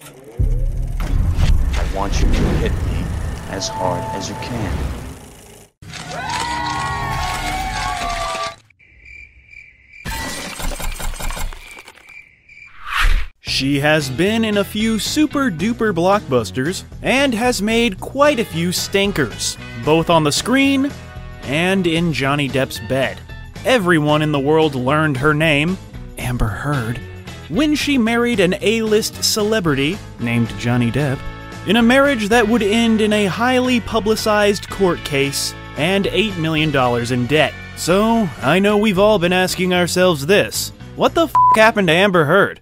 I want you to hit me as hard as you can. She has been in a few super duper blockbusters and has made quite a few stinkers, both on the screen and in Johnny Depp's bed. Everyone in the world learned her name, Amber Heard, when she married an A list celebrity named Johnny Depp, in a marriage that would end in a highly publicized court case and $8 million in debt. So, I know we've all been asking ourselves this what the f happened to Amber Heard?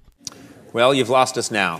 Well, you've lost us now.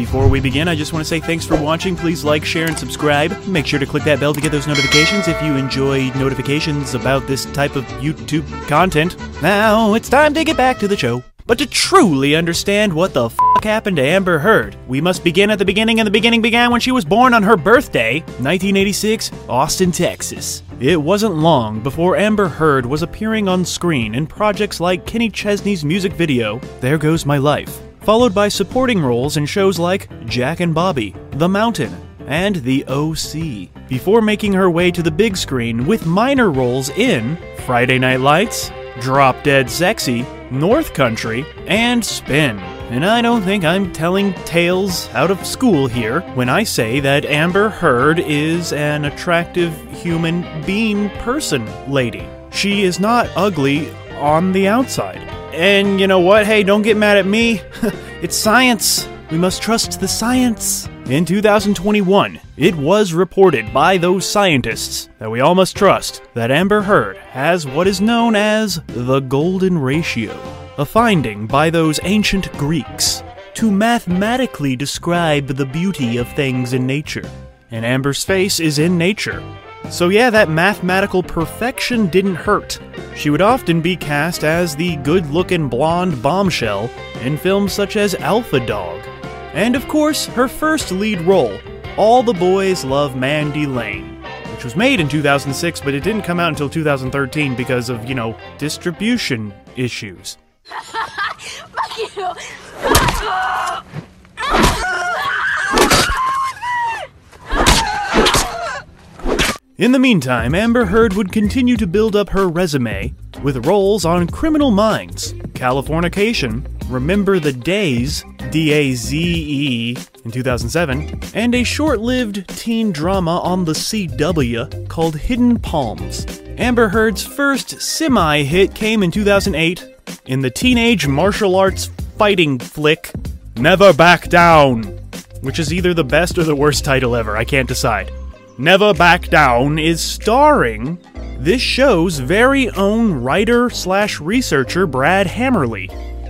Before we begin, I just want to say thanks for watching. Please like, share, and subscribe. Make sure to click that bell to get those notifications if you enjoy notifications about this type of YouTube content. Now, it's time to get back to the show. But to truly understand what the f happened to Amber Heard, we must begin at the beginning, and the beginning began when she was born on her birthday, 1986, Austin, Texas. It wasn't long before Amber Heard was appearing on screen in projects like Kenny Chesney's music video, There Goes My Life, followed by supporting roles in shows like Jack and Bobby, The Mountain, and The OC, before making her way to the big screen with minor roles in Friday Night Lights, Drop Dead Sexy, North Country, and Spin. And I don't think I'm telling tales out of school here when I say that Amber Heard is an attractive human being person lady. She is not ugly on the outside. And you know what? Hey, don't get mad at me. it's science. We must trust the science. In 2021, it was reported by those scientists that we all must trust that Amber Heard has what is known as the golden ratio, a finding by those ancient Greeks to mathematically describe the beauty of things in nature. And Amber's face is in nature. So, yeah, that mathematical perfection didn't hurt. She would often be cast as the good looking blonde bombshell in films such as Alpha Dog. And of course, her first lead role, All the Boys Love Mandy Lane, which was made in 2006, but it didn't come out until 2013 because of, you know, distribution issues. Fuck you! In the meantime, Amber Heard would continue to build up her resume with roles on Criminal Minds, Californication, Remember the Daze, D A Z E, in 2007, and a short lived teen drama on the CW called Hidden Palms. Amber Heard's first semi hit came in 2008 in the teenage martial arts fighting flick Never Back Down, which is either the best or the worst title ever, I can't decide. Never Back Down is starring this show's very own writer slash researcher Brad Hammerly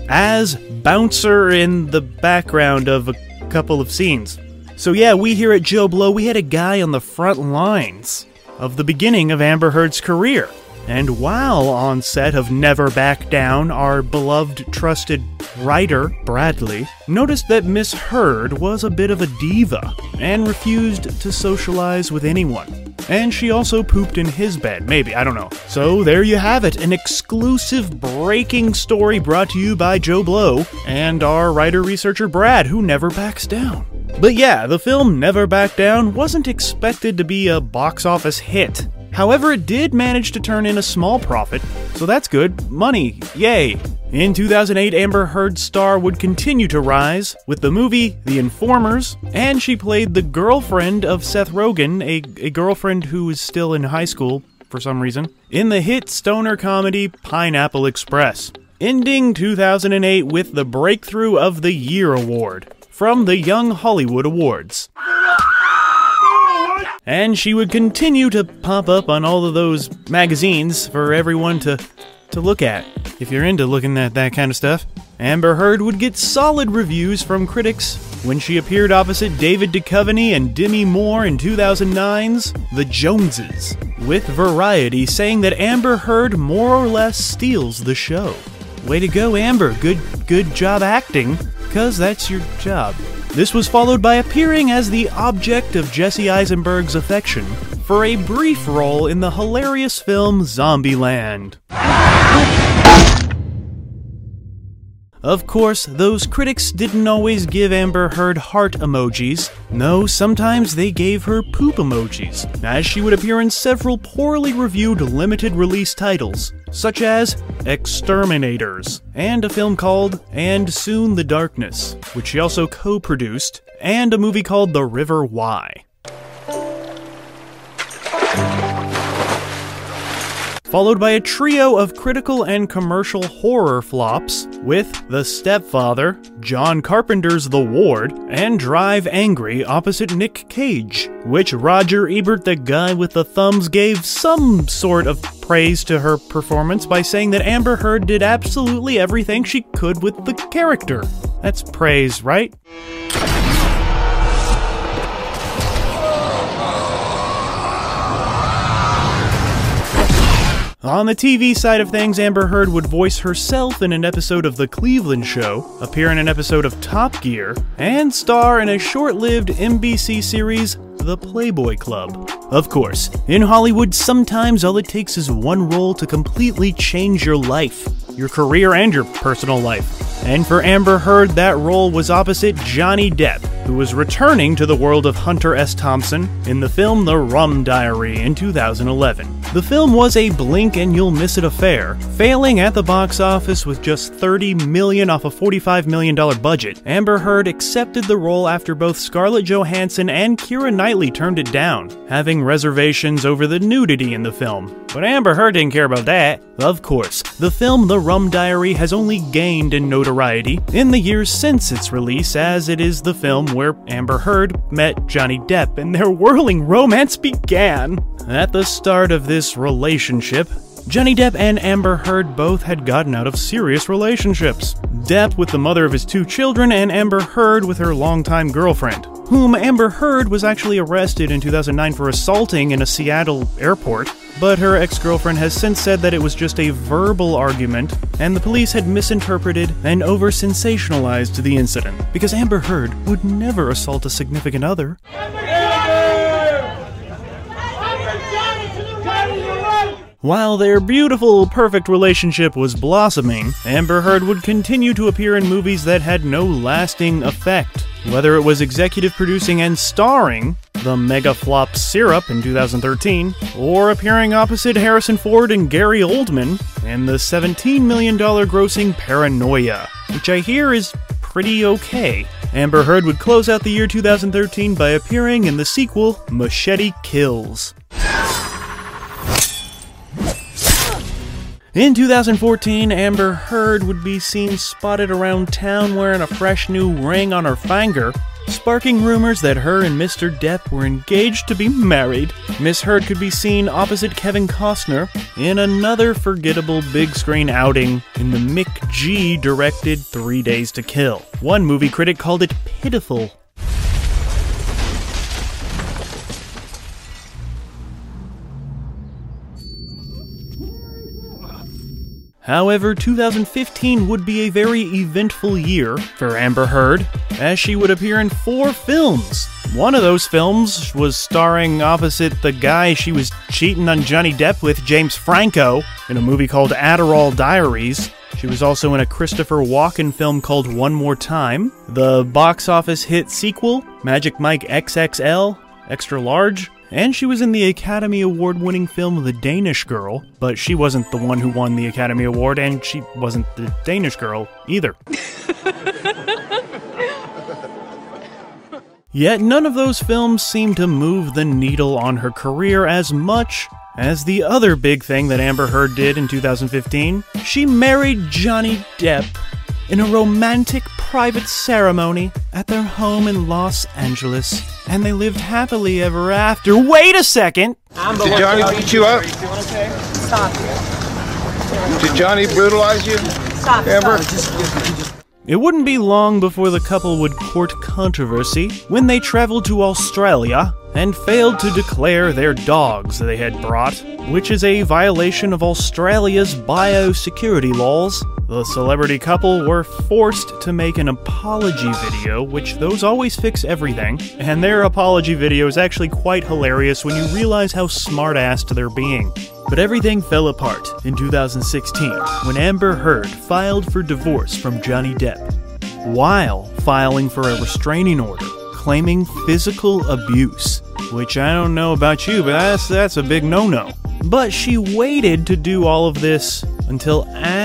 as bouncer in the background of a couple of scenes. So yeah, we here at Joe Blow, we had a guy on the front lines of the beginning of Amber Heard's career. And while on set of Never Back Down, our beloved trusted writer, Bradley, noticed that Miss Heard was a bit of a diva and refused to socialize with anyone. And she also pooped in his bed, maybe, I don't know. So there you have it, an exclusive breaking story brought to you by Joe Blow and our writer researcher Brad, who never backs down. But yeah, the film Never Back Down wasn't expected to be a box office hit. However, it did manage to turn in a small profit, so that's good. Money, yay! In 2008, Amber Heard's star would continue to rise with the movie The Informers, and she played the girlfriend of Seth Rogen, a, a girlfriend who is still in high school for some reason, in the hit stoner comedy Pineapple Express, ending 2008 with the Breakthrough of the Year award from the Young Hollywood Awards. And she would continue to pop up on all of those magazines for everyone to, to look at. If you're into looking at that kind of stuff, Amber Heard would get solid reviews from critics when she appeared opposite David Duchovny and Demi Moore in 2009's The Joneses, with Variety saying that Amber Heard more or less steals the show. Way to go, Amber. Good good job acting, cuz that's your job. This was followed by appearing as the object of Jesse Eisenberg's affection for a brief role in the hilarious film Zombieland. Of course, those critics didn't always give Amber Heard heart emojis. No, sometimes they gave her poop emojis, as she would appear in several poorly reviewed limited release titles, such as Exterminators, and a film called And Soon the Darkness, which she also co produced, and a movie called The River Why. Followed by a trio of critical and commercial horror flops with The Stepfather, John Carpenter's The Ward, and Drive Angry opposite Nick Cage, which Roger Ebert, the guy with the thumbs, gave some sort of praise to her performance by saying that Amber Heard did absolutely everything she could with the character. That's praise, right? On the TV side of things, Amber Heard would voice herself in an episode of The Cleveland Show, appear in an episode of Top Gear, and star in a short lived NBC series, The Playboy Club. Of course, in Hollywood, sometimes all it takes is one role to completely change your life, your career, and your personal life. And for Amber Heard, that role was opposite Johnny Depp, who was returning to the world of Hunter S. Thompson in the film The Rum Diary in 2011. The film was a blink and you'll miss it affair, failing at the box office with just 30 million off a 45 million dollar budget. Amber Heard accepted the role after both Scarlett Johansson and Keira Knightley turned it down, having reservations over the nudity in the film. But Amber Heard didn't care about that. Of course, the film The Rum Diary has only gained in notoriety in the years since its release, as it is the film where Amber Heard met Johnny Depp and their whirling romance began. At the start of this relationship, Johnny Depp and Amber Heard both had gotten out of serious relationships. Depp with the mother of his two children, and Amber Heard with her longtime girlfriend, whom Amber Heard was actually arrested in 2009 for assaulting in a Seattle airport but her ex girlfriend has since said that it was just a verbal argument, and the police had misinterpreted and over sensationalized the incident, because Amber Heard would never assault a significant other. While their beautiful, perfect relationship was blossoming, Amber Heard would continue to appear in movies that had no lasting effect. Whether it was executive producing and starring the mega flop Syrup in 2013, or appearing opposite Harrison Ford and Gary Oldman in the $17 million grossing Paranoia, which I hear is pretty okay. Amber Heard would close out the year 2013 by appearing in the sequel Machete Kills. In 2014, Amber Heard would be seen spotted around town wearing a fresh new ring on her finger, sparking rumors that her and Mr. Depp were engaged to be married. Miss Heard could be seen opposite Kevin Costner in another forgettable big screen outing in the McG directed Three Days to Kill. One movie critic called it pitiful However, 2015 would be a very eventful year for Amber Heard, as she would appear in four films. One of those films was starring opposite the guy she was cheating on Johnny Depp with, James Franco, in a movie called Adderall Diaries. She was also in a Christopher Walken film called One More Time, the box office hit sequel, Magic Mike XXL, Extra Large, and she was in the Academy Award winning film The Danish Girl, but she wasn't the one who won the Academy Award, and she wasn't the Danish girl either. Yet none of those films seemed to move the needle on her career as much as the other big thing that Amber Heard did in 2015. She married Johnny Depp in a romantic private ceremony at their home in Los Angeles, and they lived happily ever after. Wait a second! Did Johnny beat you up? Stop. Did Johnny brutalize you? Stop. Amber? It wouldn't be long before the couple would court controversy when they traveled to Australia and failed to declare their dogs they had brought, which is a violation of Australia's biosecurity laws The celebrity couple were forced to make an apology video, which those always fix everything, and their apology video is actually quite hilarious when you realize how smart-assed they're being. But everything fell apart in 2016 when Amber Heard filed for divorce from Johnny Depp while filing for a restraining order claiming physical abuse, which I don't know about you, but that's that's a big no-no. But she waited to do all of this until after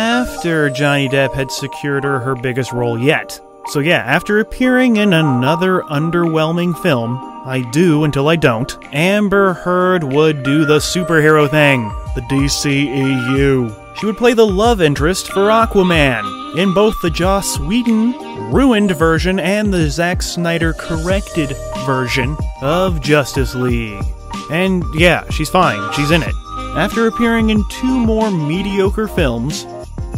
Johnny Depp had secured her her biggest role yet. So yeah, after appearing in another underwhelming film, I do until I don't, Amber Heard would do the superhero thing, the DCEU. She would play the love interest for Aquaman in both the Joss Whedon ruined version and the Zack Snyder corrected version of Justice League. And yeah, she's fine, she's in it. After appearing in two more mediocre films,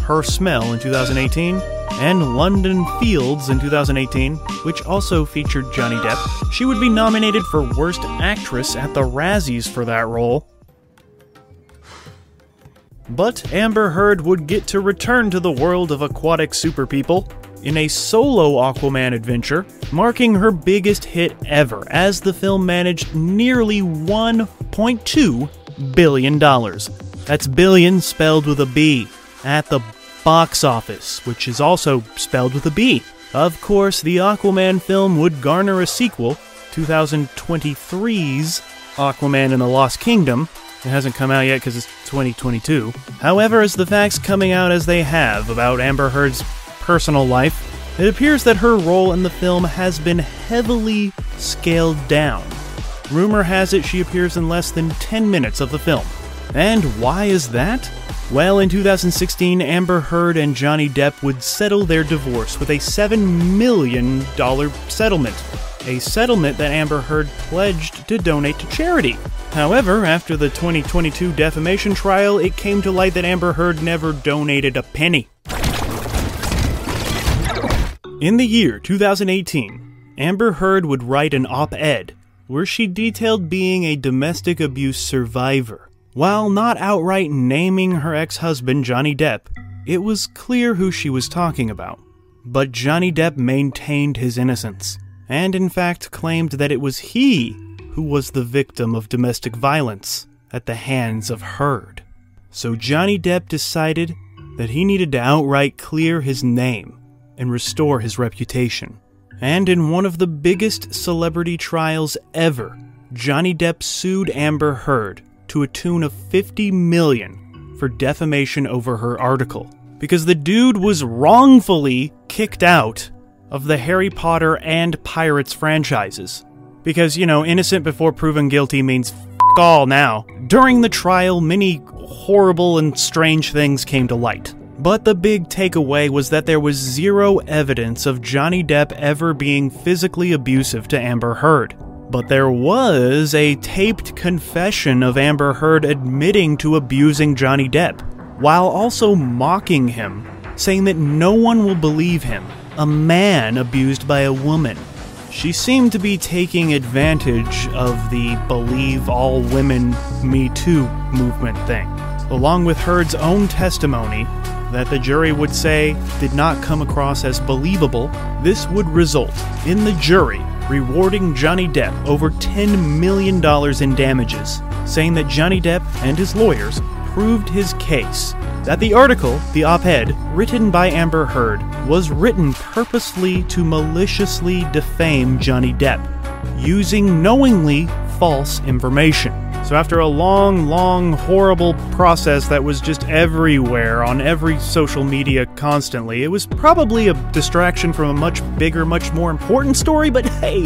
Her Smell in 2018 and London Fields in 2018, which also featured Johnny Depp, she would be nominated for Worst Actress at the Razzies for that role. But Amber Heard would get to return to the world of aquatic super people in a solo Aquaman adventure, marking her biggest hit ever as the film managed nearly 1.2 billion dollars. That's billion spelled with a B at the box office, which is also spelled with a B. Of course, the Aquaman film would garner a sequel, 2023's Aquaman and the Lost Kingdom. It hasn't come out yet because it's 2022. However, as the facts coming out as they have about Amber Heard's personal life, it appears that her role in the film has been heavily scaled down. Rumor has it she appears in less than 10 minutes of the film. And why is that? Well, in 2016, Amber Heard and Johnny Depp would settle their divorce with a $7 million settlement. A settlement that Amber Heard pledged to donate to charity. However, after the 2022 defamation trial, it came to light that Amber Heard never donated a penny. In the year 2018, Amber Heard would write an op ed where she detailed being a domestic abuse survivor. While not outright naming her ex husband Johnny Depp, it was clear who she was talking about. But Johnny Depp maintained his innocence, and in fact claimed that it was he who was the victim of domestic violence at the hands of Heard. So Johnny Depp decided that he needed to outright clear his name and restore his reputation. And in one of the biggest celebrity trials ever, Johnny Depp sued Amber Heard to a tune of 50 million for defamation over her article because the dude was wrongfully kicked out of the Harry Potter and Pirates franchises. Because, you know, innocent before proven guilty means f all now. During the trial, many horrible and strange things came to light. But the big takeaway was that there was zero evidence of Johnny Depp ever being physically abusive to Amber Heard. But there was a taped confession of Amber Heard admitting to abusing Johnny Depp, while also mocking him, saying that no one will believe him, a man abused by a woman. She seemed to be taking advantage of the believe all women Me Too movement thing, along with Heard's own testimony that the jury would say did not come across as believable, this would result in the jury rewarding Johnny Depp over $10 million in damages, saying that Johnny Depp and his lawyers proved his case. That the article, the op ed, written by Amber Heard, was written purposely to maliciously defame Johnny Depp, using knowingly false information. So, after a long, long, horrible process that was just everywhere on every social media constantly, it was probably a distraction from a much bigger, much more important story, but hey,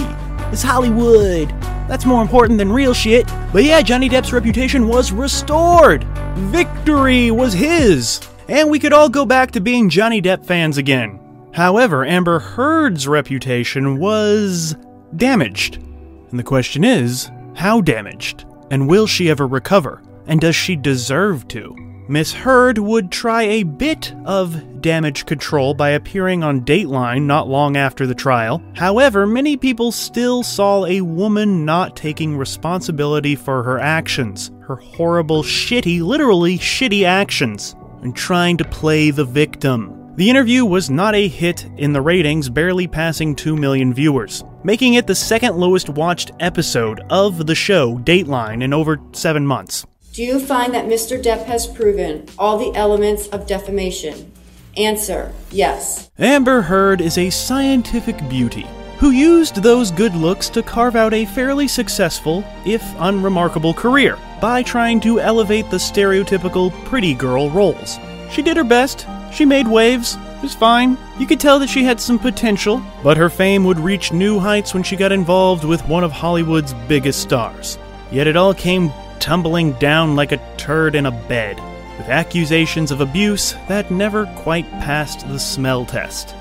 it's Hollywood. That's more important than real shit. But yeah, Johnny Depp's reputation was restored. Victory was his. And we could all go back to being Johnny Depp fans again. However, Amber Heard's reputation was damaged. And the question is, how damaged? And will she ever recover? And does she deserve to? Miss Heard would try a bit of damage control by appearing on Dateline not long after the trial. However, many people still saw a woman not taking responsibility for her actions, her horrible, shitty, literally shitty actions. and trying to play the victim. The interview was not a hit in the ratings, barely passing 2 million viewers, making it the second lowest watched episode of the show Dateline in over seven months. Do you find that Mr. Depp has proven all the elements of defamation? Answer Yes. Amber Heard is a scientific beauty who used those good looks to carve out a fairly successful, if unremarkable, career by trying to elevate the stereotypical pretty girl roles. She did her best, she made waves, was fine. You could tell that she had some potential, but her fame would reach new heights when she got involved with one of Hollywood's biggest stars. Yet it all came tumbling down like a turd in a bed, with accusations of abuse that never quite passed the smell test.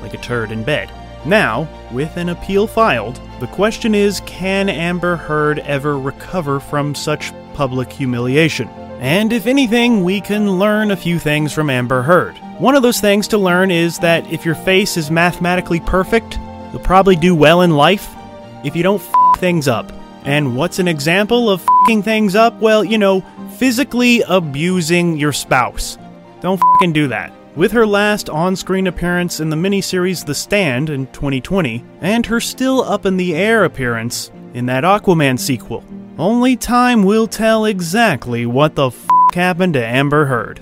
Like a turd in bed. Now, with an appeal filed, the question is can Amber Heard ever recover from such public humiliation? And if anything, we can learn a few things from Amber Heard. One of those things to learn is that if your face is mathematically perfect, you'll probably do well in life if you don't f things up. And what's an example of fing things up? Well, you know, physically abusing your spouse. Don't fing do that with her last on screen appearance in the miniseries The Stand in 2020, and her still up in the air appearance in that Aquaman sequel. Only time will tell exactly what the f happened to Amber Heard.